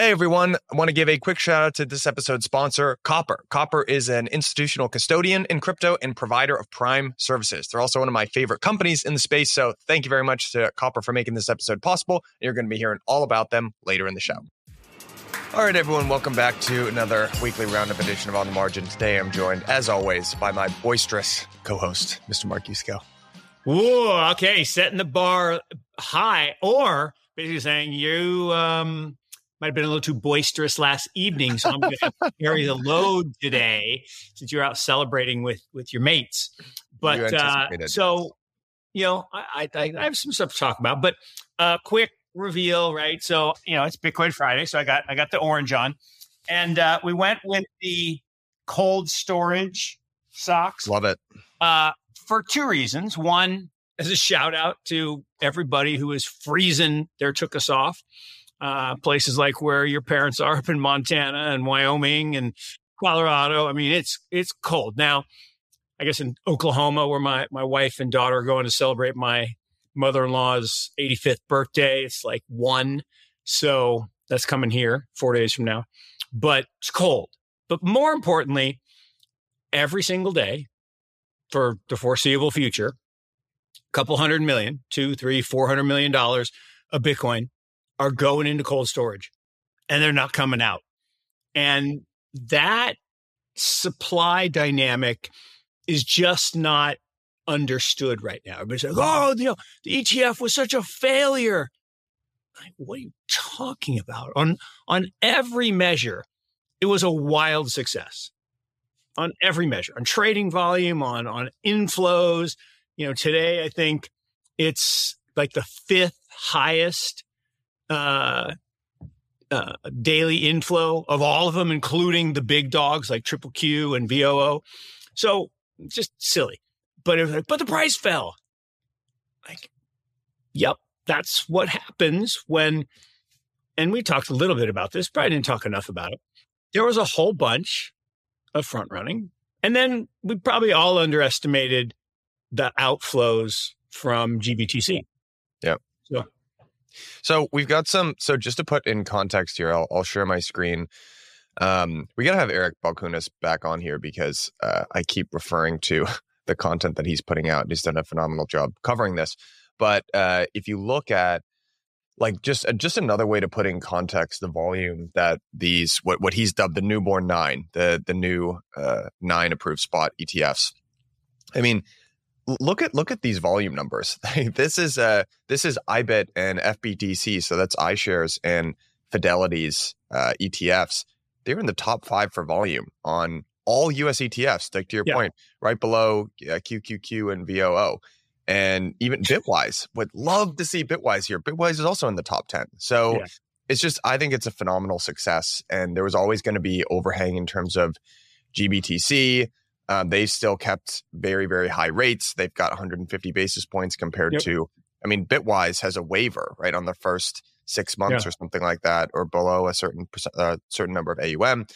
Hey everyone, I want to give a quick shout out to this episode's sponsor, Copper. Copper is an institutional custodian in crypto and provider of prime services. They're also one of my favorite companies in the space. So thank you very much to Copper for making this episode possible. You're going to be hearing all about them later in the show. All right, everyone, welcome back to another weekly roundup edition of On the Margin. Today I'm joined, as always, by my boisterous co host, Mr. Mark Yusko. Whoa, okay, setting the bar high, or basically saying you um, might have been a little too boisterous last evening, so I'm going to carry the load today since you're out celebrating with with your mates. But You uh, so, you know, I, I I have some stuff to talk about, but uh, quick reveal, right? So, you know, it's Bitcoin Friday, so I got I got the orange on, and uh, we went with the cold storage socks Love it. uh, for two reasons. One, as a shout out to everybody who is freezing their took us off. Uh, places like where your parents are up in Montana and Wyoming and Colorado. I mean, it's it's cold now. I guess in Oklahoma, where my my wife and daughter are going to celebrate my mother in law's 85th birthday, it's like one. So that's coming here four days from now. But it's cold. But more importantly, every single day for the foreseeable future, a couple hundred million, two, three, four hundred million dollars of Bitcoin are going into cold storage and they're not coming out. And that supply dynamic is just not understood right now. Everybody's like, mm. oh, you know, the ETF was such a failure. Like, what are you talking about? On on every measure, it was a wild success. On every measure, on trading volume, on on inflows. You know, today I think it's like the fifth highest uh, uh, daily inflow of all of them, including the big dogs like Triple Q and VOO. So just silly. But it was like, but the price fell. Like, yep, that's what happens when. And we talked a little bit about this, but I didn't talk enough about it. There was a whole bunch of front running, and then we probably all underestimated the outflows from GBTC. Yeah. So we've got some. So just to put in context here, I'll, I'll share my screen. Um, we got to have Eric Balchunas back on here because uh, I keep referring to the content that he's putting out. He's done a phenomenal job covering this. But uh, if you look at like just uh, just another way to put in context the volume that these what what he's dubbed the newborn nine, the the new uh, nine approved spot ETFs. I mean, look at look at these volume numbers. this is uh this is IBIT and FBTC, so that's iShares and Fidelity's uh, ETFs. They're in the top five for volume on all US ETFs. Like to your Yeah. point, right below uh, QQQ and VOO, and even Bitwise. Would love to see Bitwise here. Bitwise is also in the top ten. So Yeah. it's just I think it's a phenomenal success, and there was always going to be overhang in terms of GBTC. Um, they've still kept very, very high rates. They've got 150 basis points compared Yep. to, I mean, Bitwise has a waiver right on the first six months Yeah. or something like that, or below a certain percent, uh, certain number of AUM.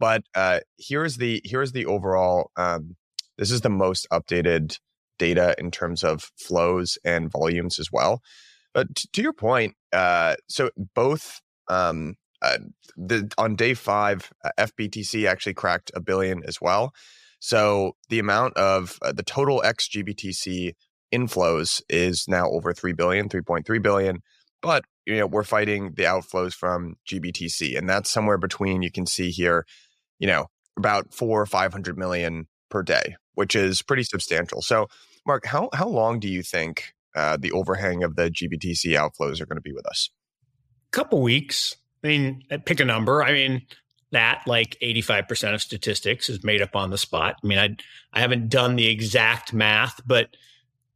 But uh, here's the here's the overall. Um, this is the most updated data in terms of flows and volumes as well. But t- to your point, uh, so both um, uh, the on day five, uh, FBTC actually cracked a billion as well. So the amount of uh, the total XGBTC inflows is now over 3 billion, 3.3 billion. But you know, we're fighting the outflows from GBTC, and that's somewhere between you can see here, you know, about four or five hundred million per day, which is pretty substantial. So, Mark, how how long do you think uh, the overhang of the GBTC outflows are going to be with us? couple weeks. I mean, uh, pick a number. I mean, that like 85% of statistics is made up on the spot. I mean, I I haven't done the exact math, but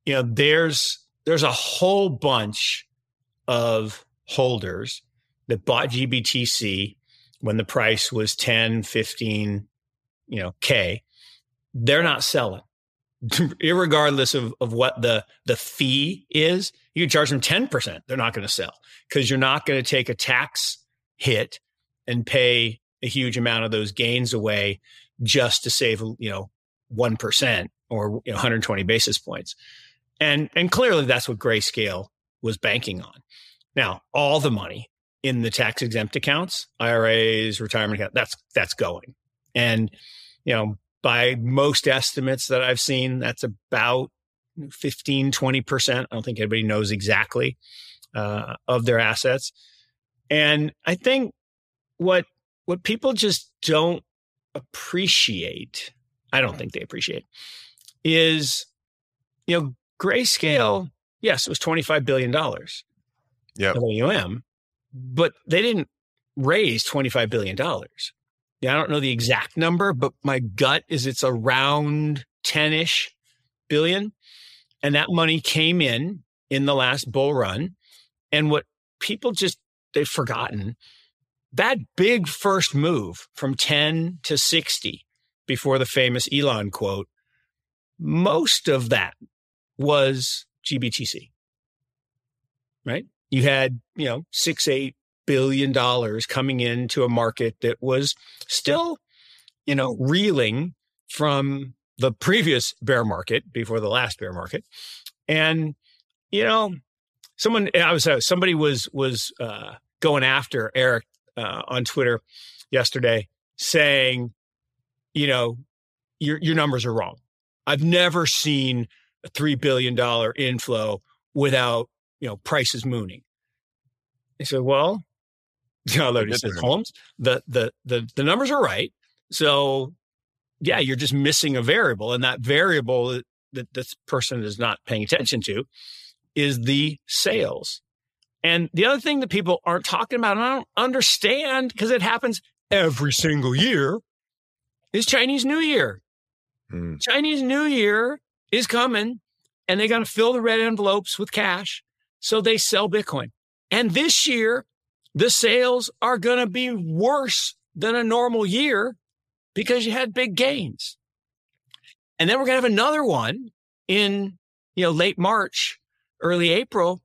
you know, there's there's a whole bunch of holders that bought GBTC when the price was 10, 15, you know, K. They're not selling. Irregardless of, of what the the fee is, you can charge them 10%. They're not going to sell because you're not going to take a tax hit and pay a huge amount of those gains away just to save, you know, 1% or you know, 120 basis points. And, and clearly that's what Grayscale was banking on. Now, all the money in the tax exempt accounts, IRAs, retirement account. That's that's going, and you know by most estimates that I've seen, that's about 15, 20 percent. I don't think anybody knows exactly uh, of their assets, and I think what what people just don't appreciate, I don't think they appreciate, is you know grayscale. Yes, it was twenty five billion dollars yep. of AUM, but they didn't raise $25 billion. Yeah, I don't know the exact number, but my gut is it's around 10 ish billion. And that money came in in the last bull run. And what people just, they've forgotten that big first move from 10 to 60 before the famous Elon quote, most of that was GBTC, right? You had, you know, six, eight billion dollars coming into a market that was still, you know, reeling from the previous bear market before the last bear market. And, you know, someone, I was, uh, somebody was, was, uh, going after Eric, uh, on Twitter yesterday saying, you know, your, your numbers are wrong. I've never seen a $3 billion inflow without, you know, prices mooning. He said, well, you know, says, Holmes, the, the, the, the numbers are right. So yeah, you're just missing a variable. And that variable that, that this person is not paying attention to is the sales. And the other thing that people aren't talking about, and I don't understand because it happens every single year, is Chinese New Year. Hmm. Chinese New Year is coming and they got to fill the red envelopes with cash. So they sell Bitcoin. And this year, the sales are going to be worse than a normal year because you had big gains. And then we're going to have another one in, you know, late March, early April,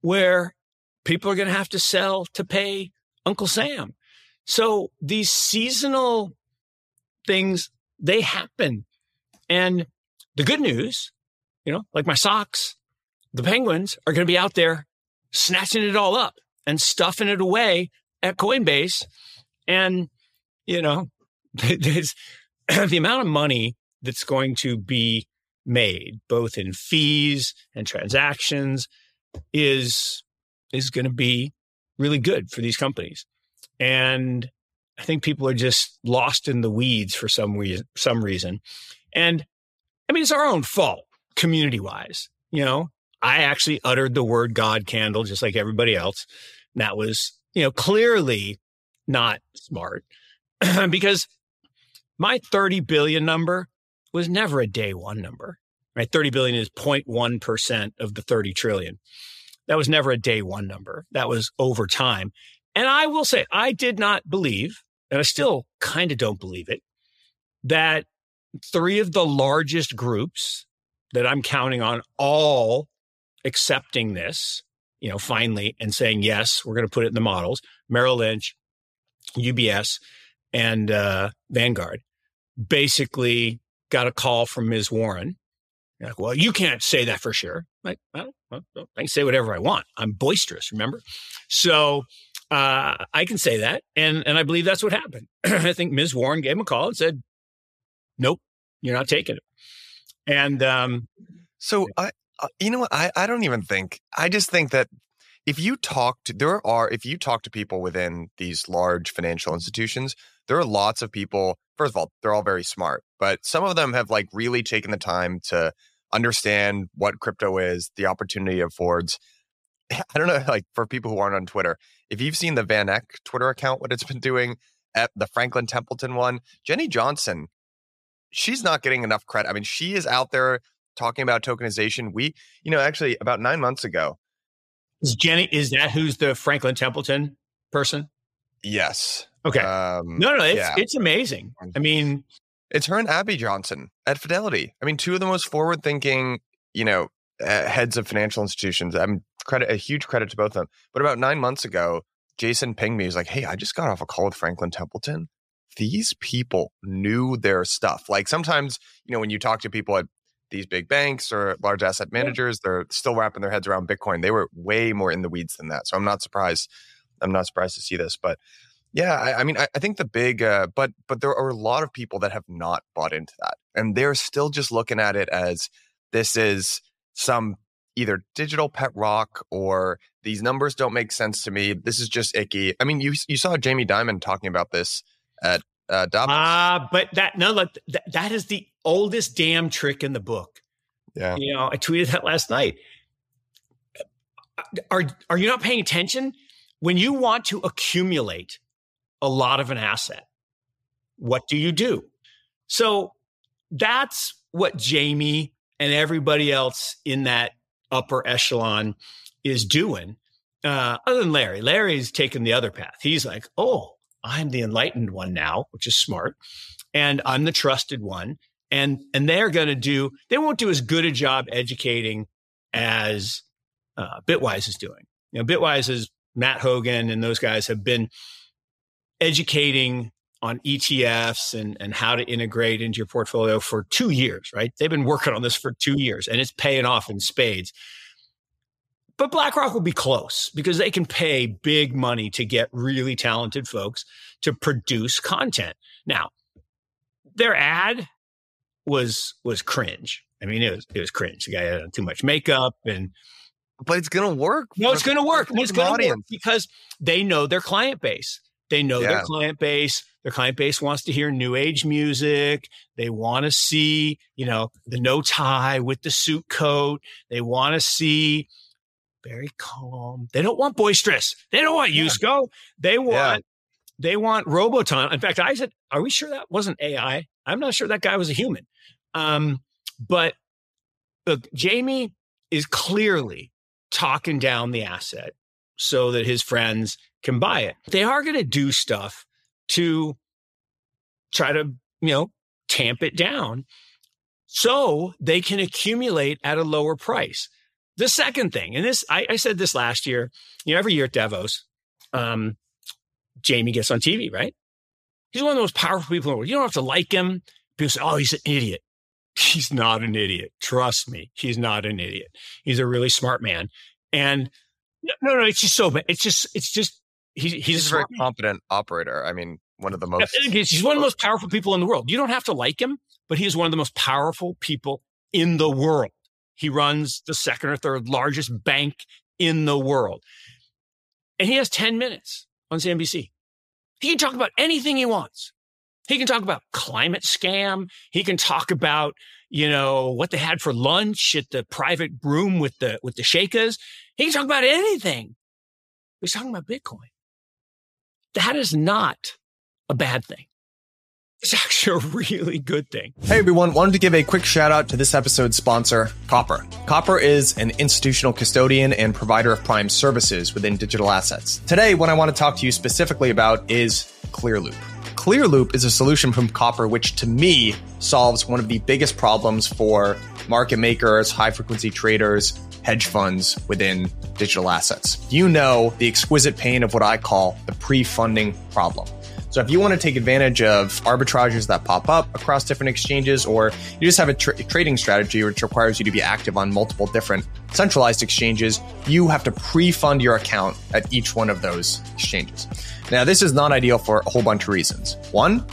where people are going to have to sell to pay Uncle Sam. So these seasonal things, they happen. And the good news, you know, like my socks, the penguins are going to be out there snatching it all up and stuffing it away at Coinbase. And, you know, the amount of money that's going to be made, both in fees and transactions, is is going to be really good for these companies. And I think people are just lost in the weeds for some reason. Some reason, and I mean, it's our own fault, community wise. You know, I actually uttered the word God candle just like everybody else. And that was, you know, clearly not smart because my 30 billion number was never a day one number, right? 30 billion is 0.1% of the 30 trillion. That was never a day one number. That was over time. And I will say, I did not believe, and I still kind of don't believe it, that three of the largest groups that I'm counting on all accepting this, you know, finally and saying, yes, we're going to put it in the models. Merrill Lynch, UBS, and uh, Vanguard basically got a call from Ms. Warren. Like, well, you can't say that for sure. Like, well, I can say whatever I want. I'm boisterous, remember? So uh, I can say that. And, and I believe that's what happened. I think Ms. Warren gave him a call and said, nope, you're not taking it. And um, so I, uh, you know what? I, I don't even think, I just think that if you talk to, there are, if you talk to people within these large financial institutions, there are lots of people. First of all, they're all very smart, but some of them have like really taken the time to understand what crypto is, the opportunity it affords. I don't know, like for people who aren't on Twitter, if you've seen the Van Eck Twitter account, what it's been doing, at the Franklin Templeton one, Jenny Johnson, she's not getting enough credit. I mean, she is out there talking about tokenization. We, you know, actually about nine months ago. Is Jenny, is that who's the Franklin Templeton person? Yes. Okay. Um, no, no, it's, yeah. it's amazing. I mean, it's her and Abby Johnson at Fidelity. I mean, two of the most forward thinking, you know, uh, heads of financial institutions. I'm credit a huge credit to both of them. But about nine months ago, Jason pinged me. He's like, "Hey, I just got off a call with Franklin Templeton. These people knew their stuff. Like sometimes, you know, when you talk to people at these big banks or large asset managers, they're still wrapping their heads around Bitcoin. They were way more in the weeds than that. So I'm not surprised I'm not surprised to see this, but yeah, I, I mean, I, I, think the big, uh, but but there are a lot of people that have not bought into that, and they're still just looking at it as this is some either digital pet rock or these numbers don't make sense to me. This is just icky. I mean, you you saw Jamie Dimon talking about this at uh, Davos. Ah, uh, but that no, look, that, that is the oldest damn trick in the book. Yeah, you know, I tweeted that last night. Are are you not paying attention? When you want to accumulate a lot of an asset, what do you do? So that's what Jamie and everybody else in that upper echelon is doing. Uh, other than Larry, Larry's taken the other path. He's like, oh, I'm the enlightened one now, which is smart, and I'm the trusted one. And and they're going to do. They won't do as good a job educating as uh, Bitwise is doing. You know, Bitwise is Matt Hougan and those guys have been educating on ETFs and, and how to integrate into your portfolio for two years, right? They've been working on this for two years and it's paying off in spades. But BlackRock will be close because they can pay big money to get really talented folks to produce content. Now, their ad was was cringe. I mean, it was it was cringe. The guy had too much makeup and but it's gonna work. No, it's gonna work. It's gonna audience. work because they know their client base. They know yeah. their client base. Their client base wants to hear new age music. They want to see, you know, the no tie with the suit coat. They want to see very calm. They don't want boisterous. They don't want yeah. Yusko. They want yeah. they want Roboton. In fact, I said, "Are we sure that wasn't AI?" I'm not sure that guy was a human. Um, but look, Jamie is clearly talking down the asset so that his friends can buy it. They are going to do stuff to try to, you know, tamp it down so they can accumulate at a lower price. The second thing, and this, I, I said this last year, you know, every year at Davos, um, Jamie gets on TV, right? He's one of the most powerful people in the world. You don't have to like him. People say, oh, he's an idiot. He's not an idiot. Trust me. He's not an idiot. He's a really smart man. And no, no, it's just so bad. It's just, it's just, he's, he's, he's a very competent operator. I mean, one of the most. He's one of the most powerful people in the world. You don't have to like him, but he is one of the most powerful people in the world. He runs the second or third largest bank in the world. And he has 10 minutes on CNBC. He can talk about anything he wants. He can talk about climate scam. He can talk about, you know, what they had for lunch at the private room with the with the sheikhs. He can talk about anything. He's talking about Bitcoin. That is not a bad thing. It's actually a really good thing. Hey everyone, wanted to give a quick shout out to this episode's sponsor, Copper. Copper is an institutional custodian and provider of prime services within digital assets. Today, what I want to talk to you specifically about is Clearloop. Clearloop is a solution from Copper, which to me solves one of the biggest problems for market makers, high frequency traders, hedge funds within digital assets. You know the exquisite pain of what I call the pre funding problem. So if you want to take advantage of arbitrages that pop up across different exchanges, or you just have a tra- trading strategy which requires you to be active on multiple different centralized exchanges, you have to pre-fund your account at each one of those exchanges. Now, this is not ideal for a whole bunch of reasons. One,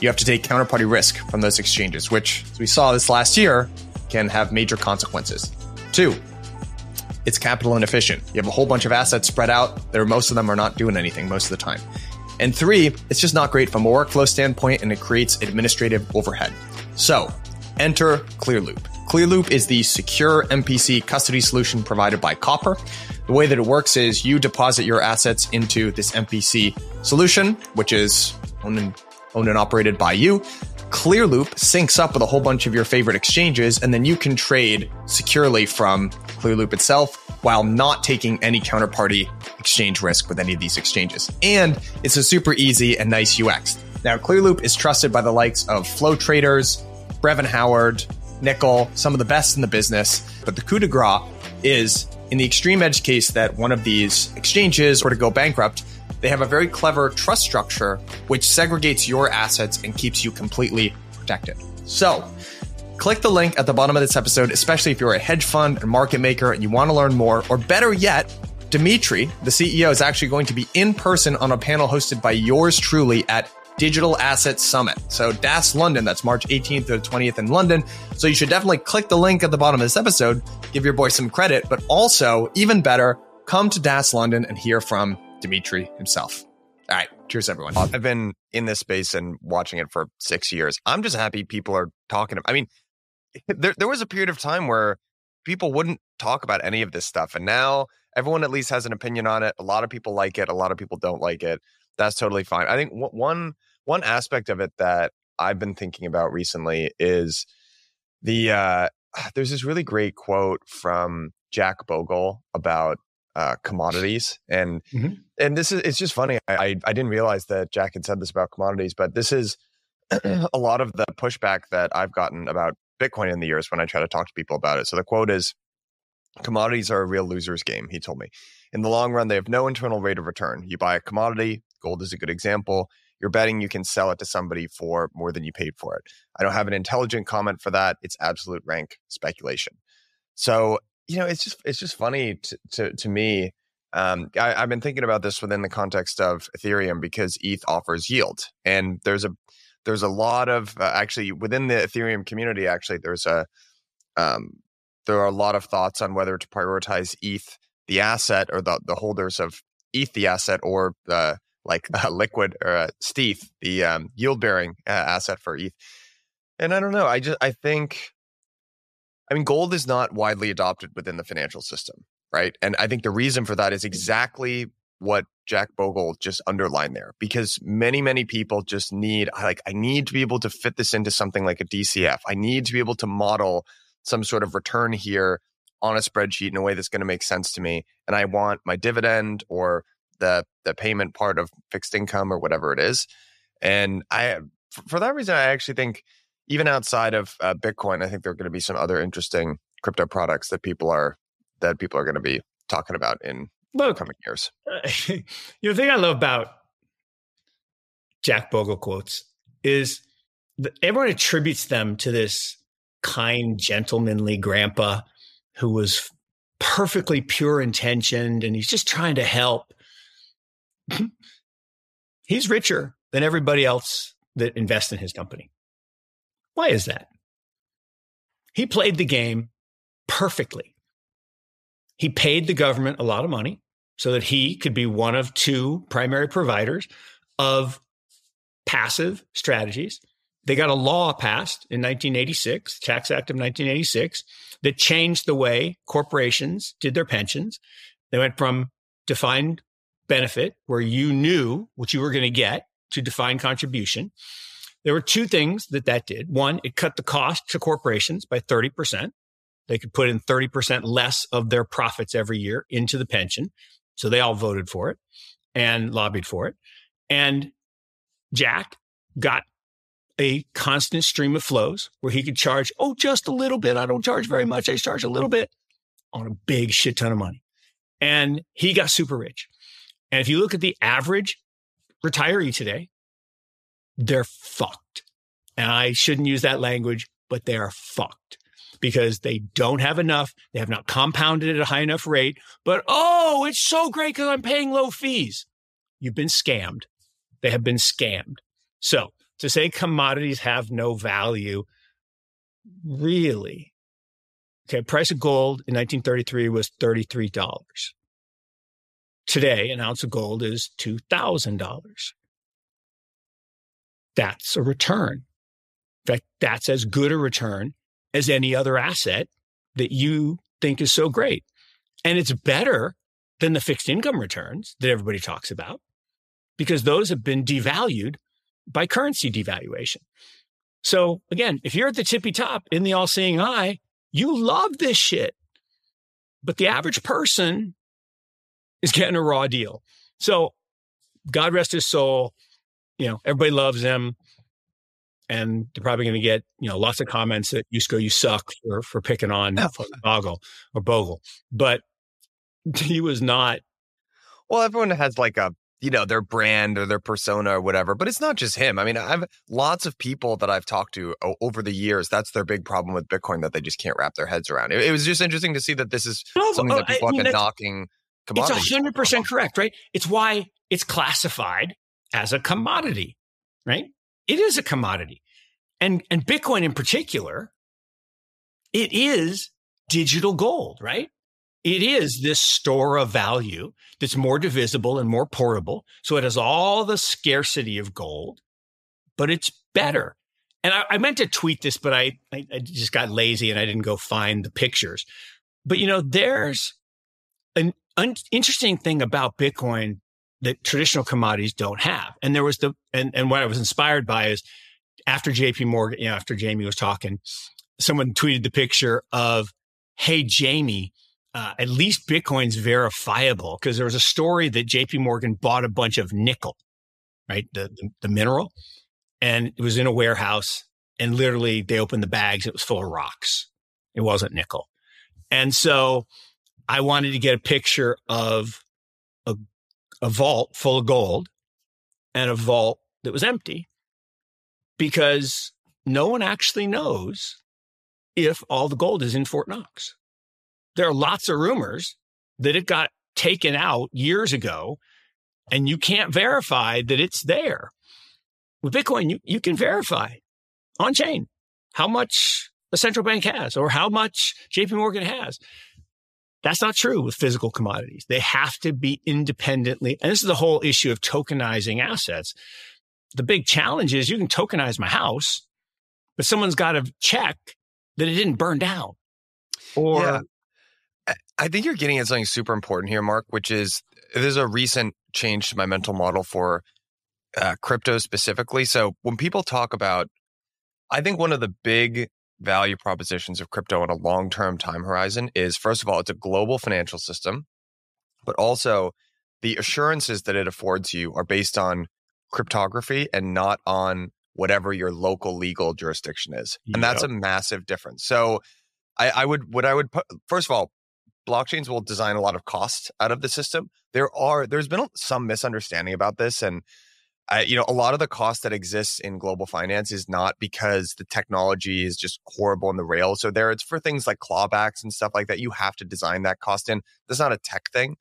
you have to take counterparty risk from those exchanges, which, as we saw this last year, can have major consequences. Two, it's capital inefficient. You have a whole bunch of assets spread out. There, most of them are not doing anything most of the time. And three, it's just not great from a workflow standpoint and it creates administrative overhead. So enter Clearloop. Clearloop is the secure MPC custody solution provided by Copper. The way that it works is you deposit your assets into this MPC solution, which is owned and, owned and operated by you. Clearloop syncs up with a whole bunch of your favorite exchanges, and then you can trade securely from Clearloop itself while not taking any counterparty exchange risk with any of these exchanges. And it's a super easy and nice UX. Now, Clearloop is trusted by the likes of Flow Traders, Brevan Howard, Nickel, some of the best in the business. But the coup de grace is in the extreme edge case that one of these exchanges were to go bankrupt, they have a very clever trust structure which segregates your assets and keeps you completely protected. So, click the link at the bottom of this episode, especially if you're a hedge fund or market maker and you want to learn more, or better yet, Dimitri, the CEO, is actually going to be in person on a panel hosted by yours truly at Digital Asset Summit. So DAS London, that's March 18th to 20th in London. So you should definitely click the link at the bottom of this episode, give your boy some credit, but also, even better, come to DAS London and hear from Dimitri himself. All right. Cheers, everyone. I've been in this space and watching it for six years. I'm just happy people are talking. About I mean, there, there was a period of time where people wouldn't talk about any of this stuff. And now everyone at least has an opinion on it. A lot of people like it. A lot of people don't like it. That's totally fine. I think one one aspect of it that I've been thinking about recently is the uh, there's this really great quote from Jack Bogle about uh, commodities and mm-hmm. and this is it's just funny I, I didn't realize that Jack had said this about commodities but this is a lot of the pushback that I've gotten about Bitcoin in the years when I try to talk to people about it so the quote is commodities are a real loser's game he told me in the long run they have no internal rate of return you buy a commodity gold is a good example you're betting you can sell it to somebody for more than you paid for it. I don't have an intelligent comment for that. It's absolute rank speculation. So, you know, it's just it's just funny to to, to me. Um, I, have been thinking about this within the context of Ethereum because ETH offers yield, and there's a there's a lot of uh, actually within the Ethereum community. Actually, there's a um, there are a lot of thoughts on whether to prioritize ETH the asset or the the holders of ETH the asset or the like uh, liquid or uh, stETH, the um, yield bearing uh, asset for ETH. And I don't know. I just I think, I mean, gold is not widely adopted within the financial system, right? And I think the reason for that is mm. exactly what Jack Bogle just underlined there, because many many people just need like I need to be able to fit this into something like a DCF. I need to be able to model some sort of return here on a spreadsheet in a way that's going to make sense to me and i want my dividend or the the payment part of fixed income or whatever it is. And I, for that reason, I actually think even outside of uh, Bitcoin, I think there are going to be some other interesting crypto products that people are that people are going to be talking about in Look, coming years. Uh, you know, the thing I love about Jack Bogle quotes is that everyone attributes them to this kind, gentlemanly grandpa who was perfectly pure intentioned and he's just trying to help. he's richer than everybody else that invests in his company. Why is that? He played the game perfectly. He paid the government a lot of money so that he could be one of two primary providers of passive strategies. They got a law passed in 1986, Tax Act of 1986, that changed the way corporations did their pensions. They went from defined benefit where you knew what you were going to get to defined contribution. There were two things that that did. One, it cut the cost to corporations by 30%. They could put in 30% less of their profits every year into the pension. So they all voted for it and lobbied for it. And Jack got a constant stream of flows where he could charge, oh, just a little bit. I don't charge very much. I charge a little bit on a big shit ton of money. And he got super rich. And if you look at the average retiree today, they're fucked. And I shouldn't use that language, but they are fucked because they don't have enough. They have not compounded at a high enough rate. But oh, it's so great because I'm paying low fees. You've been scammed. They have been scammed. So to say commodities have no value, really? Okay, price of gold in 1933 was $33. Today, an ounce of gold is $2,000. That's a return. In fact, that's as good a return as any other asset that you think is so great. And it's better than the fixed income returns that everybody talks about because those have been devalued by currency devaluation. So again, if you're at the tippy top in the all seeing eye, you love this shit. But the average person is getting a raw deal. So God rest his soul. You know, everybody loves him. And they're probably going to get, you know, lots of comments that Yusko, you suck for, for picking on Bogle or Bogle. But he was not. Well, everyone has like a, you know, their brand or their persona or whatever, but it's not just him. I mean, I've lots of people that I've talked to over the years. That's their big problem with Bitcoin that they just can't wrap their heads around. It, it was just interesting to see that this is no, something oh, that people I have been knocking. It's hundred percent correct, right? It's why it's classified as a commodity, right? It is a commodity. And and Bitcoin in particular, it is digital gold, right? It is this store of value that's more divisible and more portable. So it has all the scarcity of gold, but it's better. And I, I meant to tweet this, but I, I, I just got lazy and I didn't go find the pictures. But you know, there's an un- interesting thing about Bitcoin that traditional commodities don't have. And there was the and, and what I was inspired by is after JP Morgan, you know, after Jamie was talking, someone tweeted the picture of, hey, Jamie, uh, at least Bitcoin's verifiable because there was a story that JP Morgan bought a bunch of nickel, right? The, the, the mineral. And it was in a warehouse. And literally they opened the bags. It was full of rocks. It wasn't nickel. And so I wanted to get a picture of a vault full of gold and a vault that was empty because no one actually knows if all the gold is in Fort Knox. There are lots of rumors that it got taken out years ago and you can't verify that it's there. With Bitcoin, you, you can verify on chain how much a central bank has or how much JP Morgan has. That's not true with physical commodities. They have to be independently. And this is the whole issue of tokenizing assets. The big challenge is you can tokenize my house, but someone's got to check that it didn't burn down. Or Yeah. I- think you're getting at something super important here, Mark, which is there's a recent change to my mental model for uh, crypto specifically. So when people talk about, I think one of the big value propositions of crypto on a long term time horizon is first of all, it's a global financial system, but also the assurances that it affords you are based on cryptography and not on whatever your local legal jurisdiction is. And that's a massive difference. So I, I would, what I would put, first of all, blockchains will design a lot of cost out of the system. There are, there's been some misunderstanding about this. And I, you know, a lot of the cost that exists in global finance is not because the technology is just horrible in the rail. So there, it's for things like clawbacks and stuff like that. You have to design that cost in. That's not a tech thing,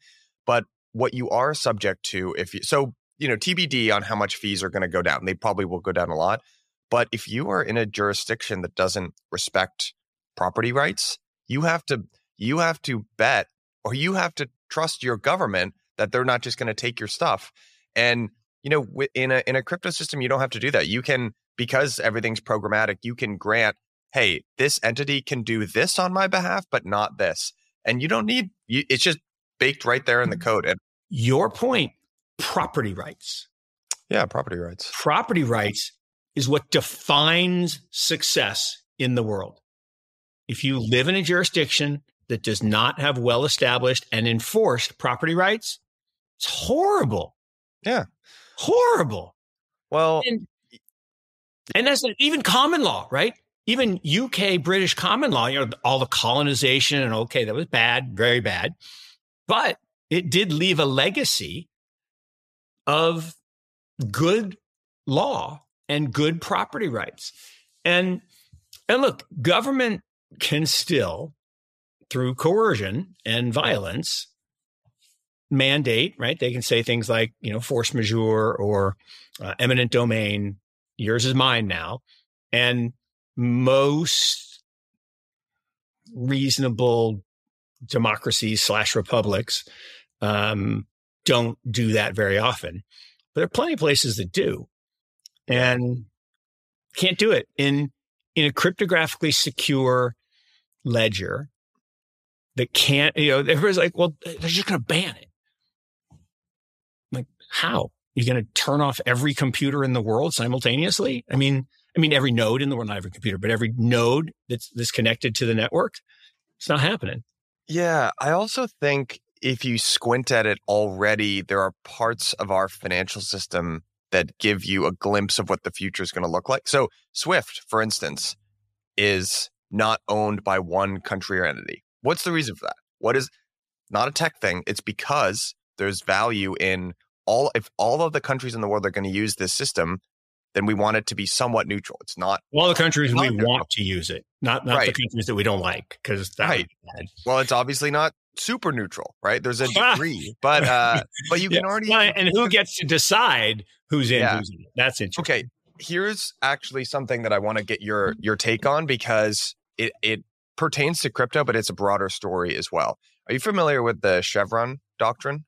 but what you are subject to, if you, so, you know, TBD on how much fees are going to go down. They probably will go down a lot. But if you are in a jurisdiction that doesn't respect property rights, you have to, you have to bet or you have to trust your government that they're not just going to take your stuff. And you know, in a in a crypto system, you don't have to do that. You can because everything's programmatic. You can grant, hey, this entity can do this on my behalf, but not this, and you don't need. You, it's just baked right there in the mm. code. And your point, property rights. yeah, property rights. Property rights is what defines success in the world. If you live in a jurisdiction that does not have well established and enforced property rights, it's horrible. Yeah. Horrible. Well, And, and that's not even common law, right? Even UK British common law, you know, all the colonization and okay, that was bad, very bad. But it did leave a legacy of good law and good property rights. And and look, government can still through coercion and violence mandate, right? They can say things like, you know, force majeure or uh, eminent domain. Yours is mine now. And most reasonable democracies slash republics um, don't do that very often. But there are plenty of places that do, and can't do it in in a cryptographically secure ledger that can't. You know, everybody's like, well, they're just going to ban it. How? You're going to turn off every computer in the world simultaneously? I mean, I mean, every node in the world, not every computer, but every node that's that's connected to the network. It's not happening. Yeah, I also think if you squint at it already, there are parts of our financial system that give you a glimpse of what the future is going to look like. So, Swift, for instance, is not owned by one country or entity. What's the reason for that? What is not a tech thing? It's because there's value in all if all of the countries in the world are going to use this system, then we want it to be somewhat neutral. It's not All the countries we Not- want to use it, not not the countries that we don't like, because Right. well, it's obviously not super neutral, right? There's a degree, but uh, but you can already Well, and who gets to decide who's in, Yeah. who's in? That's interesting. Okay, here's actually something that I want to get your your take on because it it pertains to crypto, but it's a broader story as well. Are you familiar with the Chevron doctrine?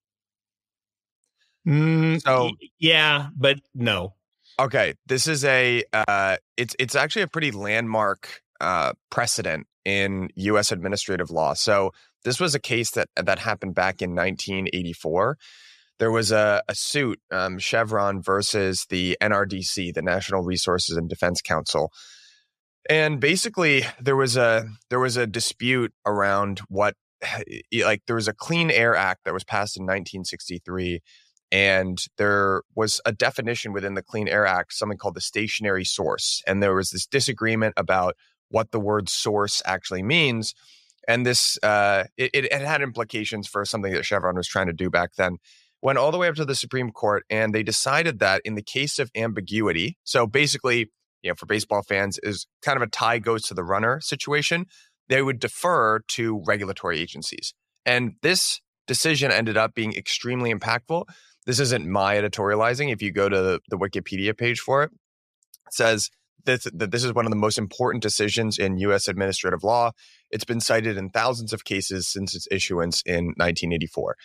Mm, So- yeah, but no. Okay, this is a uh, it's it's actually a pretty landmark uh, precedent in U.S. administrative law. So this was a case that that happened back in 1984. There was a, a suit, um, Chevron versus the NRDC, the National Resources and Defense Council, and basically there was a there was a dispute around what like there was a Clean Air Act that was passed in 1963 and there was a definition within the Clean Air Act, something called the stationary source. And there was this disagreement about what the word source actually means. And this, uh, it, it had implications for something that Chevron was trying to do back then. Went all the way up to the Supreme Court, and they decided that in the case of ambiguity, so basically, you know, for baseball fans, is kind of a tie goes to the runner situation. They would defer to regulatory agencies, and this decision ended up being extremely impactful this isn't my editorializing. If you go to the, Wikipedia page for it, it says that, that this is one of the most important decisions in U.S. administrative law. It's been cited in thousands of cases since its issuance in 1984.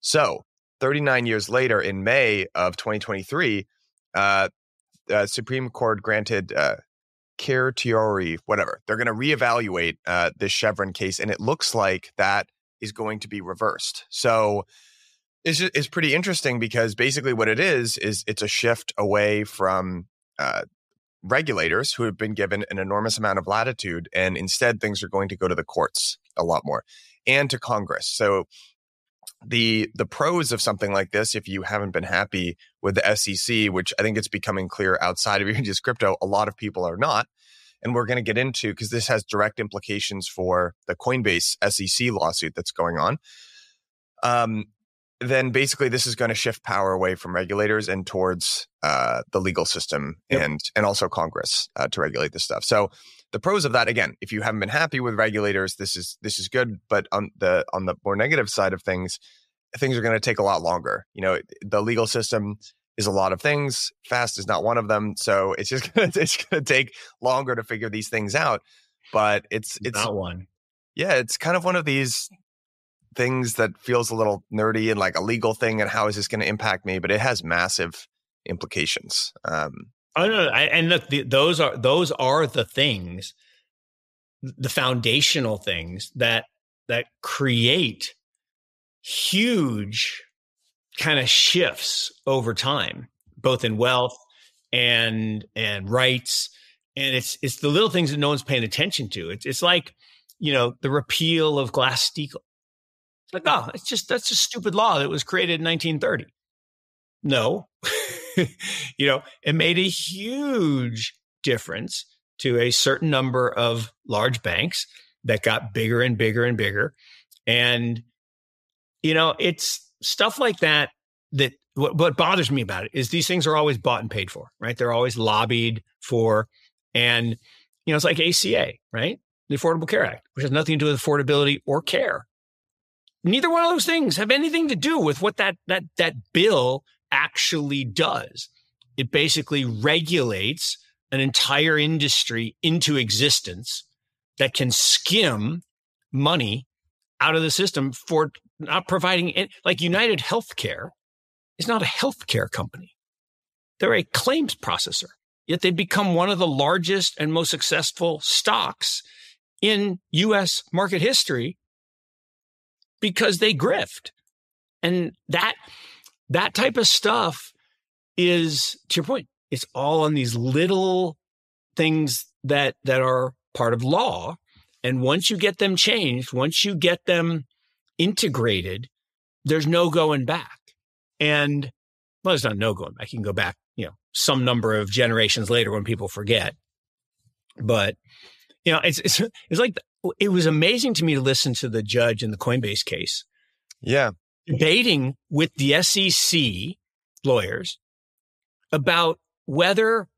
So, 39 years later, in May of 2023, uh, uh, Supreme Court granted uh, certiorari, whatever. They're going to reevaluate uh, this Chevron case, and it looks like that is going to be reversed. So, just, it's pretty interesting because basically what it is is it's a shift away from uh, regulators who have been given an enormous amount of latitude, and instead things are going to go to the courts a lot more and to Congress. So the the pros of something like this, if you haven't been happy with the SEC, which I think it's becoming clear outside of even just crypto, a lot of people are not. And we're going to get into because this has direct implications for the Coinbase SEC lawsuit that's going on. Um, then basically this is going to shift power away from regulators and towards uh, the legal system Yep. and and also Congress uh, to regulate this stuff. So the pros of that, again, if you haven't been happy with regulators, this is this is good. But on the on the more negative side of things, things are going to take a lot longer. You know, the legal system is a lot of things. Fast is not one of them. So it's just gonna, it's going to take longer to figure these things out. But it's it's not one. yeah, it's kind of one of these things that feels a little nerdy and like a legal thing and how is this going to impact me but it has massive implications um Oh no, I, and look, the, those are those are the things, the foundational things that that create huge kind of shifts over time, both in wealth and and rights. And it's it's the little things that no one's paying attention to. It's it's like you know the repeal of Glass Steagall. It's like oh, it's just that's a stupid law that was created in 1930. No, you know, it made a huge difference to a certain number of large banks that got bigger and bigger and bigger. And, you know, it's stuff like that that what, what bothers me about it is these things are always bought and paid for, right? They're always lobbied for. And, you know, it's like ACA, right? The Affordable Care Act, which has nothing to do with affordability or care. Neither one of those things have anything to do with what that that that bill actually does. It basically regulates an entire industry into existence that can skim money out of the system for not providing it. Like United Healthcare is not a healthcare company. They're a claims processor. Yet they've become one of the largest and most successful stocks in US market history because they grift. And that that type of stuff is to your point it's all on these little things that that are part of law. And once you get them changed once you get them integrated there's no going back. And well there's not no going back. You can go back you know some number of generations later when people forget. But you know it's it's, it's like it was amazing to me to listen to the judge in the coinbase case yeah debating with the SEC lawyers about whether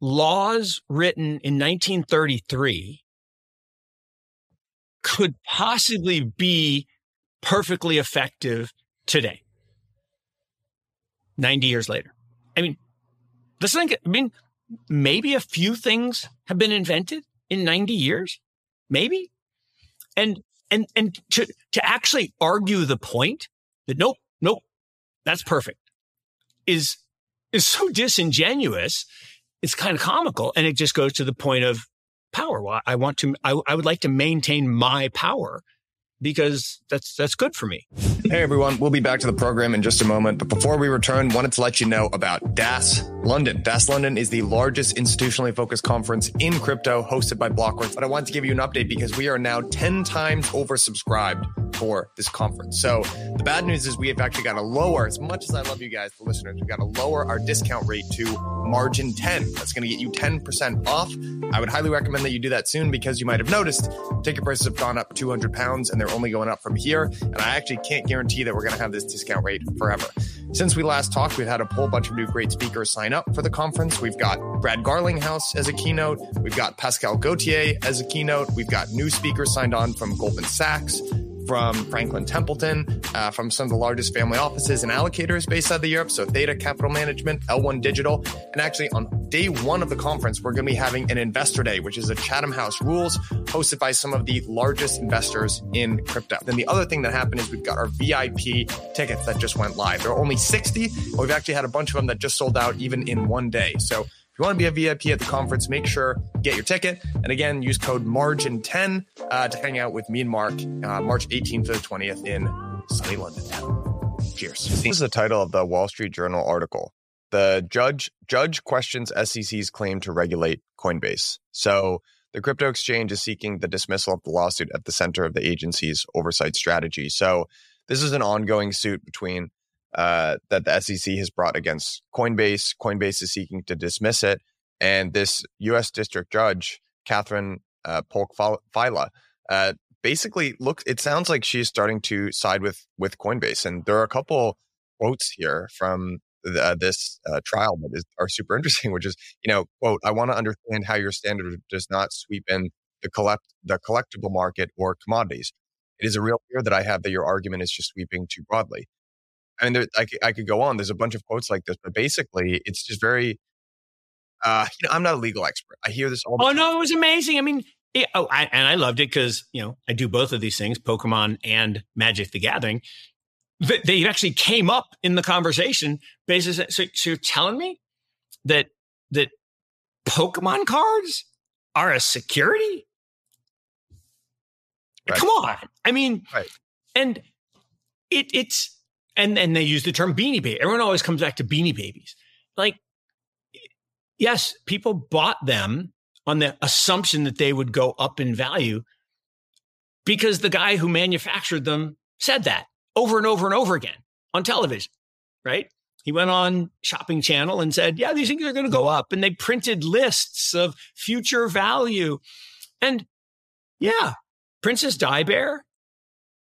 laws written in 1933 could possibly be perfectly effective today. 90 years later. I mean, let's think, I mean, maybe a few things have been invented in 90 years. Maybe. And, and, and to, to actually argue the point that nope, nope, that's perfect is, is so disingenuous. It's kind of comical. And it just goes to the point of power. Well, I want to, I, I would like to maintain my power because that's that's good for me. Hey everyone, we'll be back to the program in just a moment, but before we return, wanted to let you know about DAS London. DAS London is the largest institutionally focused conference in crypto hosted by Blockworks. But I wanted to give you an update because we are now 10 times oversubscribed for this conference. So the bad news is we have actually got to lower, as much as I love you guys, the listeners, we've got to lower our discount rate to margin 10. That's going to get you 10% off. I would highly recommend that you do that soon because you might have noticed ticket prices have gone up 200 pounds and they're only going up from here. And I actually can't guarantee that we're going to have this discount rate forever. Since we last talked, we've had a whole bunch of new great speakers sign up for the conference. We've got Brad Garlinghouse as a keynote. We've got Pascal Gauthier as a keynote. We've got new speakers signed on from Goldman Sachs from Franklin Templeton, uh, from some of the largest family offices and allocators based out of Europe. So Theta Capital Management, L1 Digital. And actually on day one of the conference, we're going to be having an investor day, which is a Chatham House rules hosted by some of the largest investors in crypto. Then the other thing that happened is we've got our VIP tickets that just went live. There are only 60, but we've actually had a bunch of them that just sold out even in one day. So you want to be a VIP at the conference, make sure get your ticket. And again, use code MARGIN10 uh, to hang out with me and Mark uh, March 18th to the 20th in sunny London. Cheers. This is the title of the Wall Street Journal article. The judge judge questions SEC's claim to regulate Coinbase. So the crypto exchange is seeking the dismissal of the lawsuit at the center of the agency's oversight strategy. So this is an ongoing suit between uh, that the SEC has brought against Coinbase. Coinbase is seeking to dismiss it. And this U.S. District Judge, Katherine uh, Polk Failla, uh, basically look. It sounds like she's starting to side with with Coinbase, and there are a couple quotes here from the, uh, this uh, trial that is are super interesting. Which is, you know, quote: "I want to understand how your standard does not sweep in the collect the collectible market or commodities. It is a real fear that I have that your argument is just sweeping too broadly." I mean, there, I, I could go on. There's a bunch of quotes like this, but basically, it's just very. Uh, you know, I'm not a legal expert. I hear this all. oh time. Oh no, it was amazing. I mean, it, oh, I, and I loved it because you know I do both of these things, Pokemon and Magic: The Gathering. They actually came up in the conversation. Basically, so, so you're telling me that that Pokemon cards are a security? Right. Come on, I mean, right. and it it's and and they use the term beanie baby. Everyone always comes back to beanie babies. Like, yes, people bought them on the assumption that they would go up in value because the guy who manufactured them said that over and over and over again on television, right? He went on Shopping Channel and said, Yeah, these things are going to go up. And they printed lists of future value. And yeah, Princess Di Bear,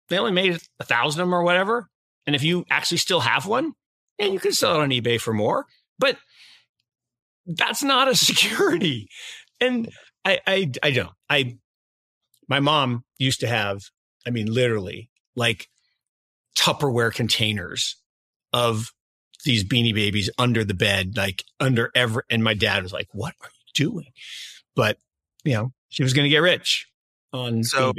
they only made a thousand of them or whatever. And if you actually still have one, yeah, you can sell it on eBay for more. But that's not a security. And I, I, I don't. I, my mom used to have, I mean, literally like Tupperware containers of these beanie babies under the bed, like under every, and my dad was like, what are you doing? But, you know, she was going to get rich on so,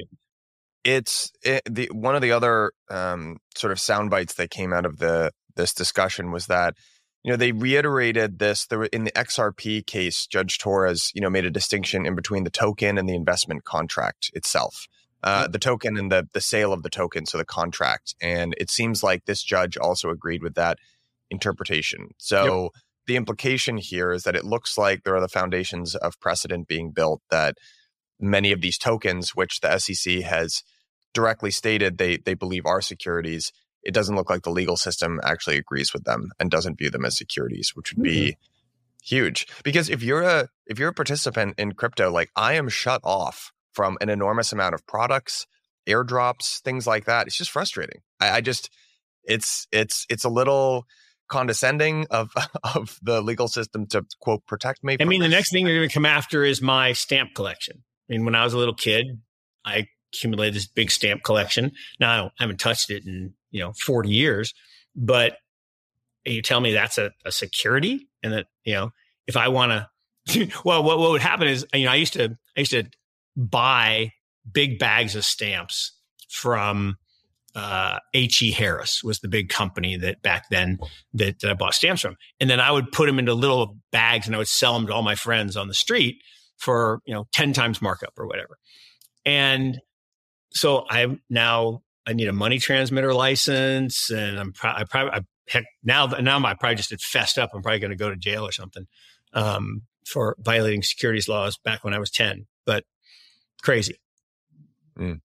it's it, the one of the other um, sort of sound bites that came out of the this discussion was that you know they reiterated this there in the XRP case Judge Torres you know made a distinction in between the token and the investment contract itself. Uh, the token and the the sale of the token so the contract. And it seems like this judge also agreed with that interpretation. So yep. the implication here is that it looks like there are the foundations of precedent being built that many of these tokens, which the SEC has directly stated they they believe are securities, it doesn't look like the legal system actually agrees with them and doesn't view them as securities, which would be mm-hmm. huge. Because if you're a if you're a participant in crypto, like I am shut off from an enormous amount of products, airdrops, things like that. It's just frustrating. I, I just it's it's it's a little condescending of of the legal system to quote protect me. I mean, this. the next thing they're going to come after is my stamp collection. I mean, when I was a little kid, I accumulated this big stamp collection. Now I haven't touched it in, you know, 40 years, but you tell me that's a, a security and that, you know, if I want to, well, what, what would happen is, you know, I used to, I used to buy big bags of stamps from, uh, H.E. Harris was the big company that back then that, that I bought stamps from. And then I would put them into little bags and I would sell them to all my friends on the street for, you know, 10 times markup or whatever. And so I now I need a money transmitter license, and I'm pro- I probably I, heck now now I probably just fessed up. I'm probably going to go to jail or something um, for violating securities laws back when I was ten. But crazy. Mm.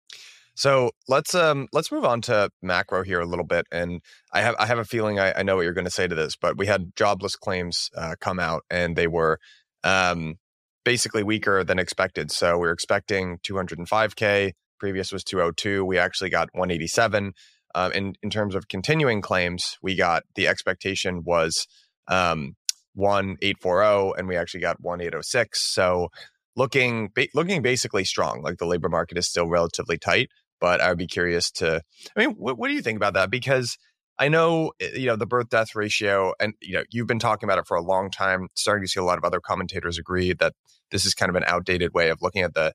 So let's um let's move on to macro here a little bit, and I have I have a feeling I, I know what you're going to say to this, but we had jobless claims uh, come out, and they were um basically weaker than expected. So we're expecting 205k Previous was 202. We actually got 187. Um, in in terms of continuing claims, we got the expectation was um, 1840, and we actually got 1806. So looking ba- looking basically strong. Like the labor market is still relatively tight, but I would be curious to. I mean, what, what do you think about that? Because I know eh, you know the birth death ratio, and you know you've been talking about it for a long time. Starting to see a lot of other commentators agree that this is kind of an outdated way of looking at the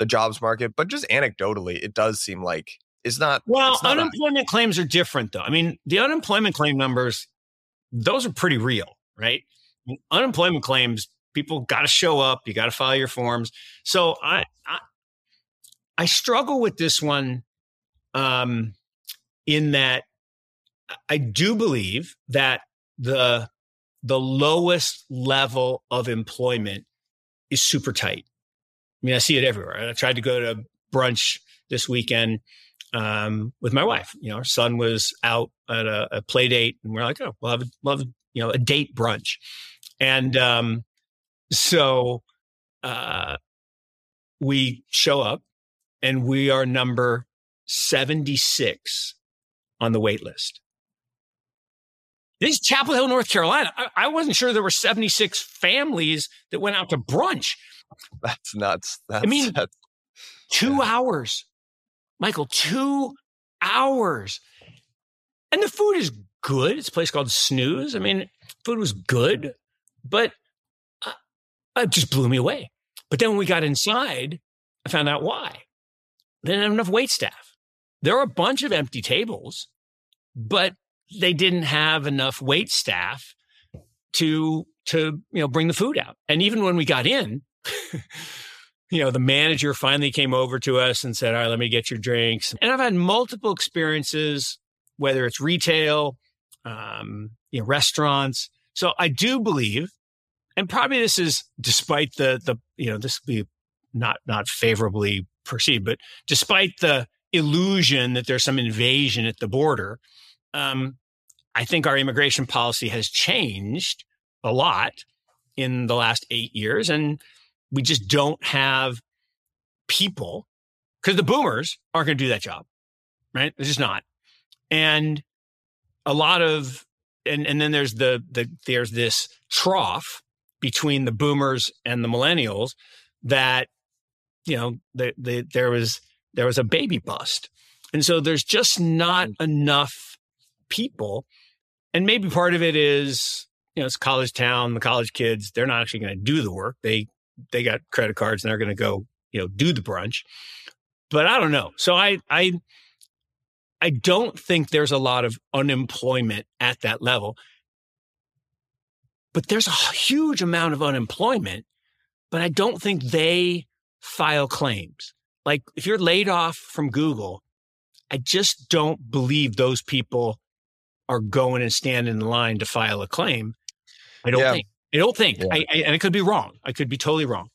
the jobs market, but just anecdotally, it does seem like it's not. Well, it's not unemployment a- claims are different, though. I mean, the unemployment claim numbers, those are pretty real, right? Unemployment claims, people got to show up. You got to file your forms. So I, I, I struggle with this one, um, in that I do believe that the the lowest level of employment is super tight. I mean, I see it everywhere. I tried to go to brunch this weekend um, with my wife. You know, our son was out at a, a play date, and we're like, oh, we'll have a, have you know a date brunch, and um, so uh, we show up, and we are number seventy six on the wait list. This is Chapel Hill, North Carolina. I, I wasn't sure there were 76 families that went out to brunch. That's nuts. That's, I mean, that's, two yeah. hours, Michael, two hours. And the food is good. It's a place called Snooze. I mean, food was good, but uh, it just blew me away. But then when we got inside, I found out why. They didn't have enough wait staff. There were a bunch of empty tables, but they didn't have enough wait staff to to you know bring the food out. And even when we got in, you know, the manager finally came over to us and said, All right, let me get your drinks. And I've had multiple experiences, whether it's retail, um, you know, restaurants. So I do believe, and probably this is despite the, the, you know, this be not, not favorably perceived, but despite the illusion that there's some invasion at the border, um, I think our immigration policy has changed a lot in the last eight years. And we just don't have people because the boomers aren't going to do that job, right? It's just not. And a lot of, and, and then there's the, the, there's this trough between the boomers and the millennials that, you know, the, the, there was, there was a baby bust. And so there's just not mm. enough people. And maybe part of it is, you know, it's college town, the college kids, they're not actually going to do the work. They they got credit cards and they're going to go, you know, do the brunch. But I don't know. So I, I, I don't think there's a lot of unemployment at that level. But there's a huge amount of unemployment, but I don't think they file claims. Like if you're laid off from Google, I just don't believe those people are going and standing in line to file a claim. I don't yeah. think. I don't think, yeah. I, I, and I could be wrong. I could be totally wrong.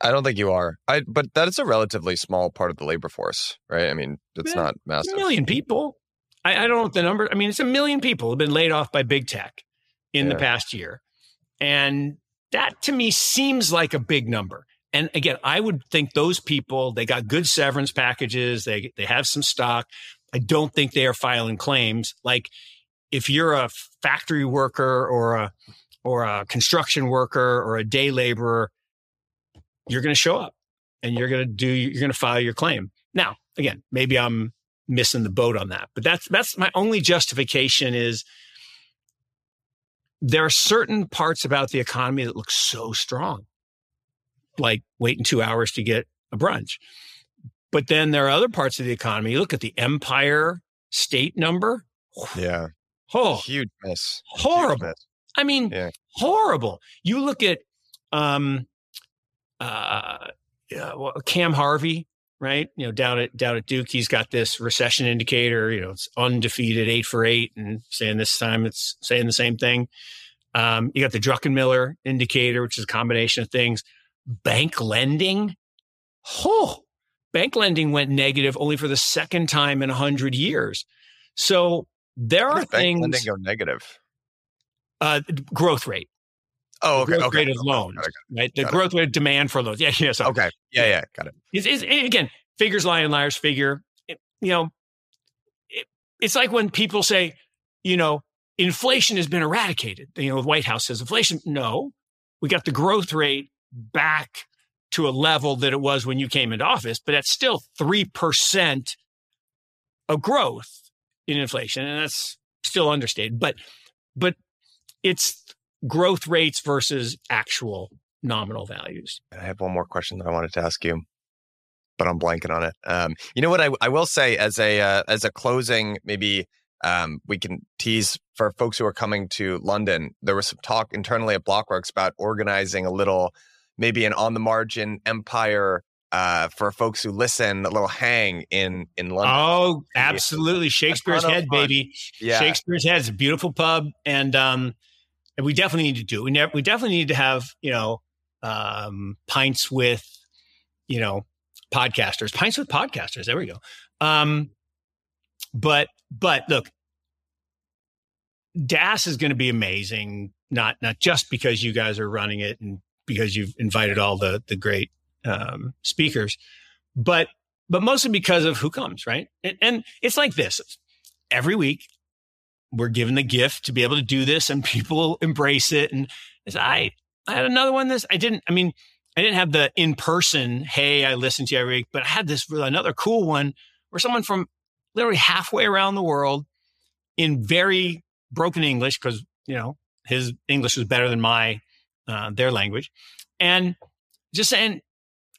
I don't think you are. I but that is a relatively small part of the labor force, right? I mean, it's yeah, not massive. A million people. I, I, don't know the number. I mean, it's a million people have been laid off by big tech in yeah. the past year, and that to me seems like a big number. And again, I would think those people they got good severance packages. They they have some stock. I don't think they are filing claims. Like if you're a factory worker or a or a construction worker or a day laborer, you're going to show up and you're going to do, you're going to file your claim. Now, again, maybe I'm missing the boat on that, but that's, that's my only justification is there are certain parts about the economy that look so strong, like waiting two hours to get a brunch. But then there are other parts of the economy. You look at the empire state number. Yeah. Oh, huge mess. Horrible. Huge miss. I mean, Yeah. horrible. You look at um uh yeah, well, Cam Harvey, right? You know, down at down at Duke, he's got this recession indicator, you know, it's undefeated eight for eight and saying this time it's saying the same thing. Um, you got the Druckenmiller indicator, which is a combination of things. Bank lending. Oh, bank lending went negative only for the second time in a hundred years. So there How are does bank things lending go negative? Uh, growth rate. Oh, okay. growth Okay. rate of loans, it, right? The got it. growth rate of demand for loans. Yeah, yeah. So Okay. Yeah, yeah. Got it. it's, it's, again, figures lie and liars figure. It- you know, it, it's like when people say, you know, inflation has been eradicated. You know, the White House says inflation. No, we got the growth rate back to a level that it was when you came into office, but that's still three percent of growth in inflation, and that's still understated. But but it's growth rates versus actual nominal values. I have one more question that I wanted to ask you, but I'm blanking on it. Um, you know what I, I will say as a uh, as a closing, maybe um, we can tease for folks who are coming to London. There was some talk internally at Blockworks about organizing a little, maybe an on the margin empire uh, for folks who listen, a little hang in in London. Oh, absolutely. Shakespeare's Head, baby. yeah, Shakespeare's Head is a beautiful pub. And um and we definitely need to do. We never we definitely need to have, you know, um pints with, you know, podcasters. Pints with podcasters. There we go. Um but but look, DAS is going to be amazing, not not just because you guys are running it and because you've invited all the the great um, speakers, but but mostly because of who comes, right? And, and it's like this: every week we're given the gift to be able to do this, and people embrace it. And it's, I I had another one. This I didn't. I mean, I didn't have the in person. Hey, I listened to you every week, but I had this another cool one where someone from literally halfway around the world in very broken English because you know his English was better than my uh, their language, and just saying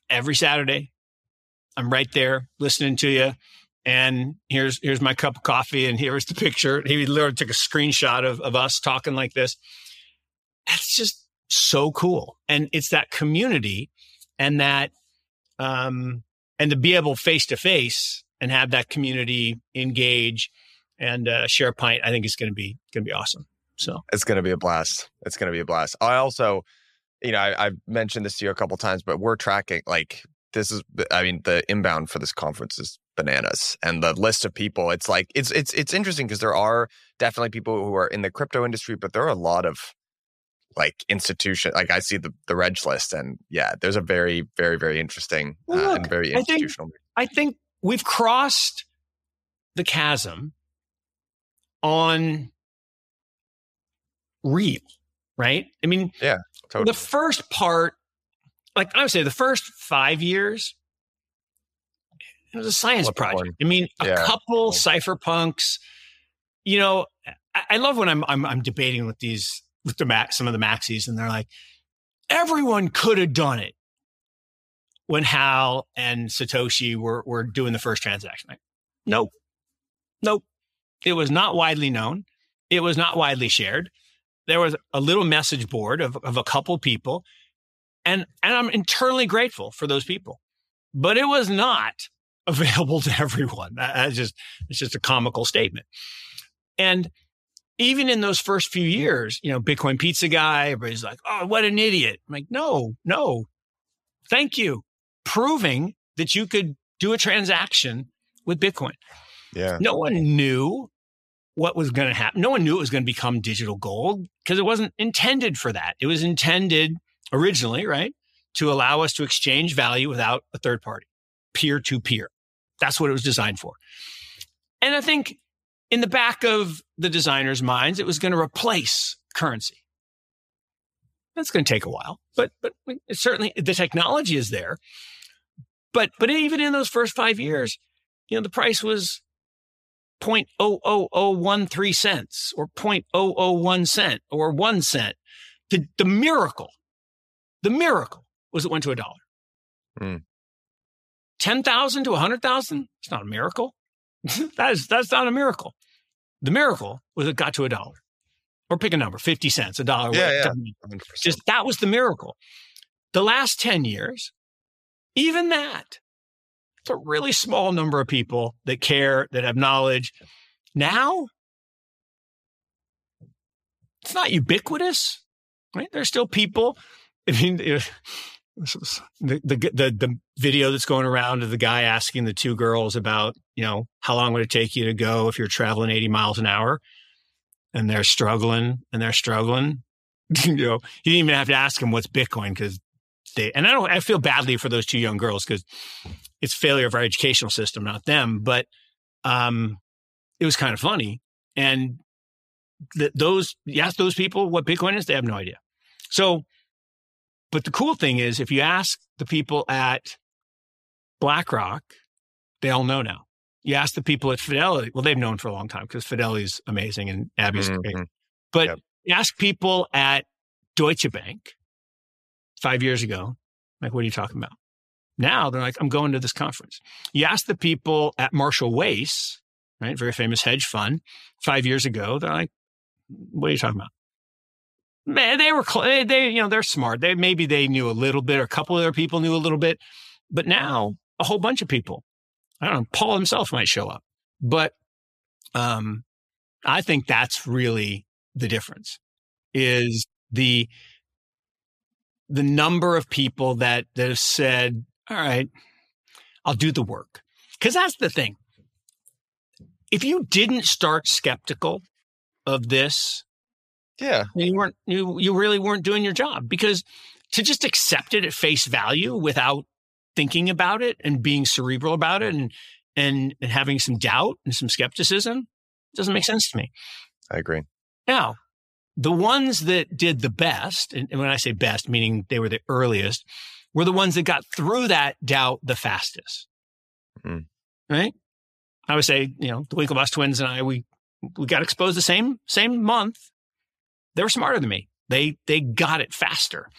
every Saturday I'm right there listening to you. And here's here's my cup of coffee, and here's the picture. He literally took a screenshot of, of us talking like this. That's just so cool, and it's that community, and that, um, and to be able face to face and have that community engage and uh, share a pint, I think is going to be going to be awesome. So it's going to be a blast. It's going to be a blast. I also, you know, I, I've mentioned this to you a couple times, but we're tracking like this is. I mean, the inbound for this conference is bananas, and the list of people. It's like it's it's it's interesting because there are definitely people who are in the crypto industry, but there are a lot of like institution. Like I see the the reg list, and yeah, there's a very very very interesting Well, uh, and very I think- institutional. I think we've crossed the chasm on real, right? I mean, yeah, totally. the first part, like I would say, the first five years, it was a science project. I mean, a Yeah. couple cypherpunks. You know, I, I love when I'm, I'm I'm debating with these with the max some of the maxis, and they're like, everyone could have done it when Hal and Satoshi were were doing the first transaction. Like, nope, nope. It was not widely known. It was not widely shared. There was a little message board of, of a couple people, and and I'm internally grateful for those people, but it was not available to everyone. That- That's just it's just a comical statement. And even in those first few years, you know, Bitcoin pizza guy, everybody's like, "Oh, what an idiot!" I'm like, "No, no, thank you, proving that you could do a transaction with Bitcoin." yeah, No one knew what was going to happen. No one knew it was going to become digital gold because it wasn't intended for that. It was intended originally, right, to allow us to exchange value without a third party, peer to peer. That's what it was designed for. And I think in the back of the designers' minds, it was going to replace currency. That's going to take a while, but but certainly the technology is there. But but even in those first five years, you know, the price was 0.00013 cents or 0.001 cent or one cent. The, the miracle, the miracle was it went to a dollar. Mm. 10,000 to 100,000? It's not a miracle. that is, that's not a miracle. The miracle was it got to a dollar or pick a number, 50 cents, a dollar. Yeah, yeah. Just that was the miracle. The last 10 years, even that, it's a really small number of people that care, that have knowledge. Now, it's not ubiquitous, right? There's still people. I mean, the, the the the video that's going around of the guy asking the two girls about you know how long would it take you to go if you're traveling 80 miles an hour? And they're struggling and they're struggling. You know he didn't even have to ask him what's bitcoin because they and i don't i feel badly for those two young girls because it's failure of our educational system not them but um it was kind of funny. And th- those you ask those people what bitcoin is they have no idea. So but the cool thing is, if you ask the people at BlackRock, they all know now. You ask the people at Fidelity, well, they've known for a long time because Fidelity's amazing and Abby's Mhm. great. But Yep. you ask people at Deutsche Bank five years ago, like, what are you talking about? Now they're like, I'm going to this conference. You ask the people at Marshall Wace, right, very famous hedge fund, five years ago, they're like, what are you talking about? Man, they were cl- they, you know they're smart. They maybe they knew a little bit, or a couple of their people knew a little bit, but now a whole bunch of people. I don't know. Paul himself might show up, but um, I think that's really the difference. Is the the number of people that that have said, "All right, I'll do the work," because that's the thing. If you didn't start skeptical of this Yeah. you weren't you you really weren't doing your job because to just accept it at face value without thinking about it and being cerebral about it and and, and having some doubt and some skepticism doesn't make sense to me. I agree. Now, the ones that did the best, and when I say best, meaning they were the earliest, were the ones that got through that doubt the fastest. Mm. Right? I would say, you know, the Winklevoss twins and I, we we got exposed the same same month. They were smarter than me. They they got it faster.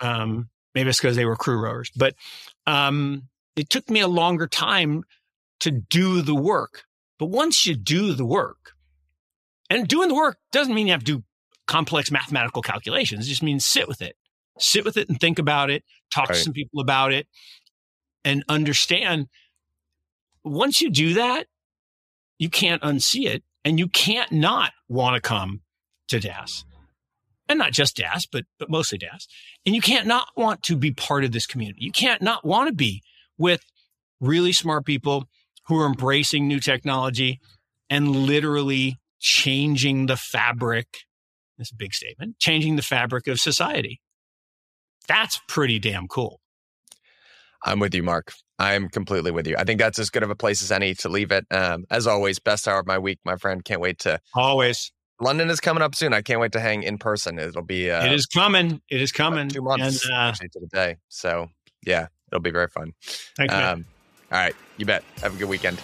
Um, maybe it's because they were crew rowers, but um, it took me a longer time to do the work. But once you do the work, and doing the work doesn't mean you have to do complex mathematical calculations. It just means sit with it, sit with it and think about it, talk to some people about it, and understand. Once you do that, you can't unsee it, and you can't not want to come to DAS, and not just DAS, but but mostly DAS. And you can't not want to be part of this community. You can't not want to be with really smart people who are embracing new technology and literally changing the fabric. That's a big statement. Changing the fabric of society. That's pretty damn cool. I'm with you, Mark. I'm completely with you. I think that's as good of a place as any to leave it. Um, as always, best hour of my week, my friend. Can't wait to. Always. London is coming up soon. I can't wait to hang in person. It'll be uh, it is coming. It is coming. two months And, uh, actually to the day. So yeah, it'll be very fun. thank you. Um, all right, you bet. Have a good weekend.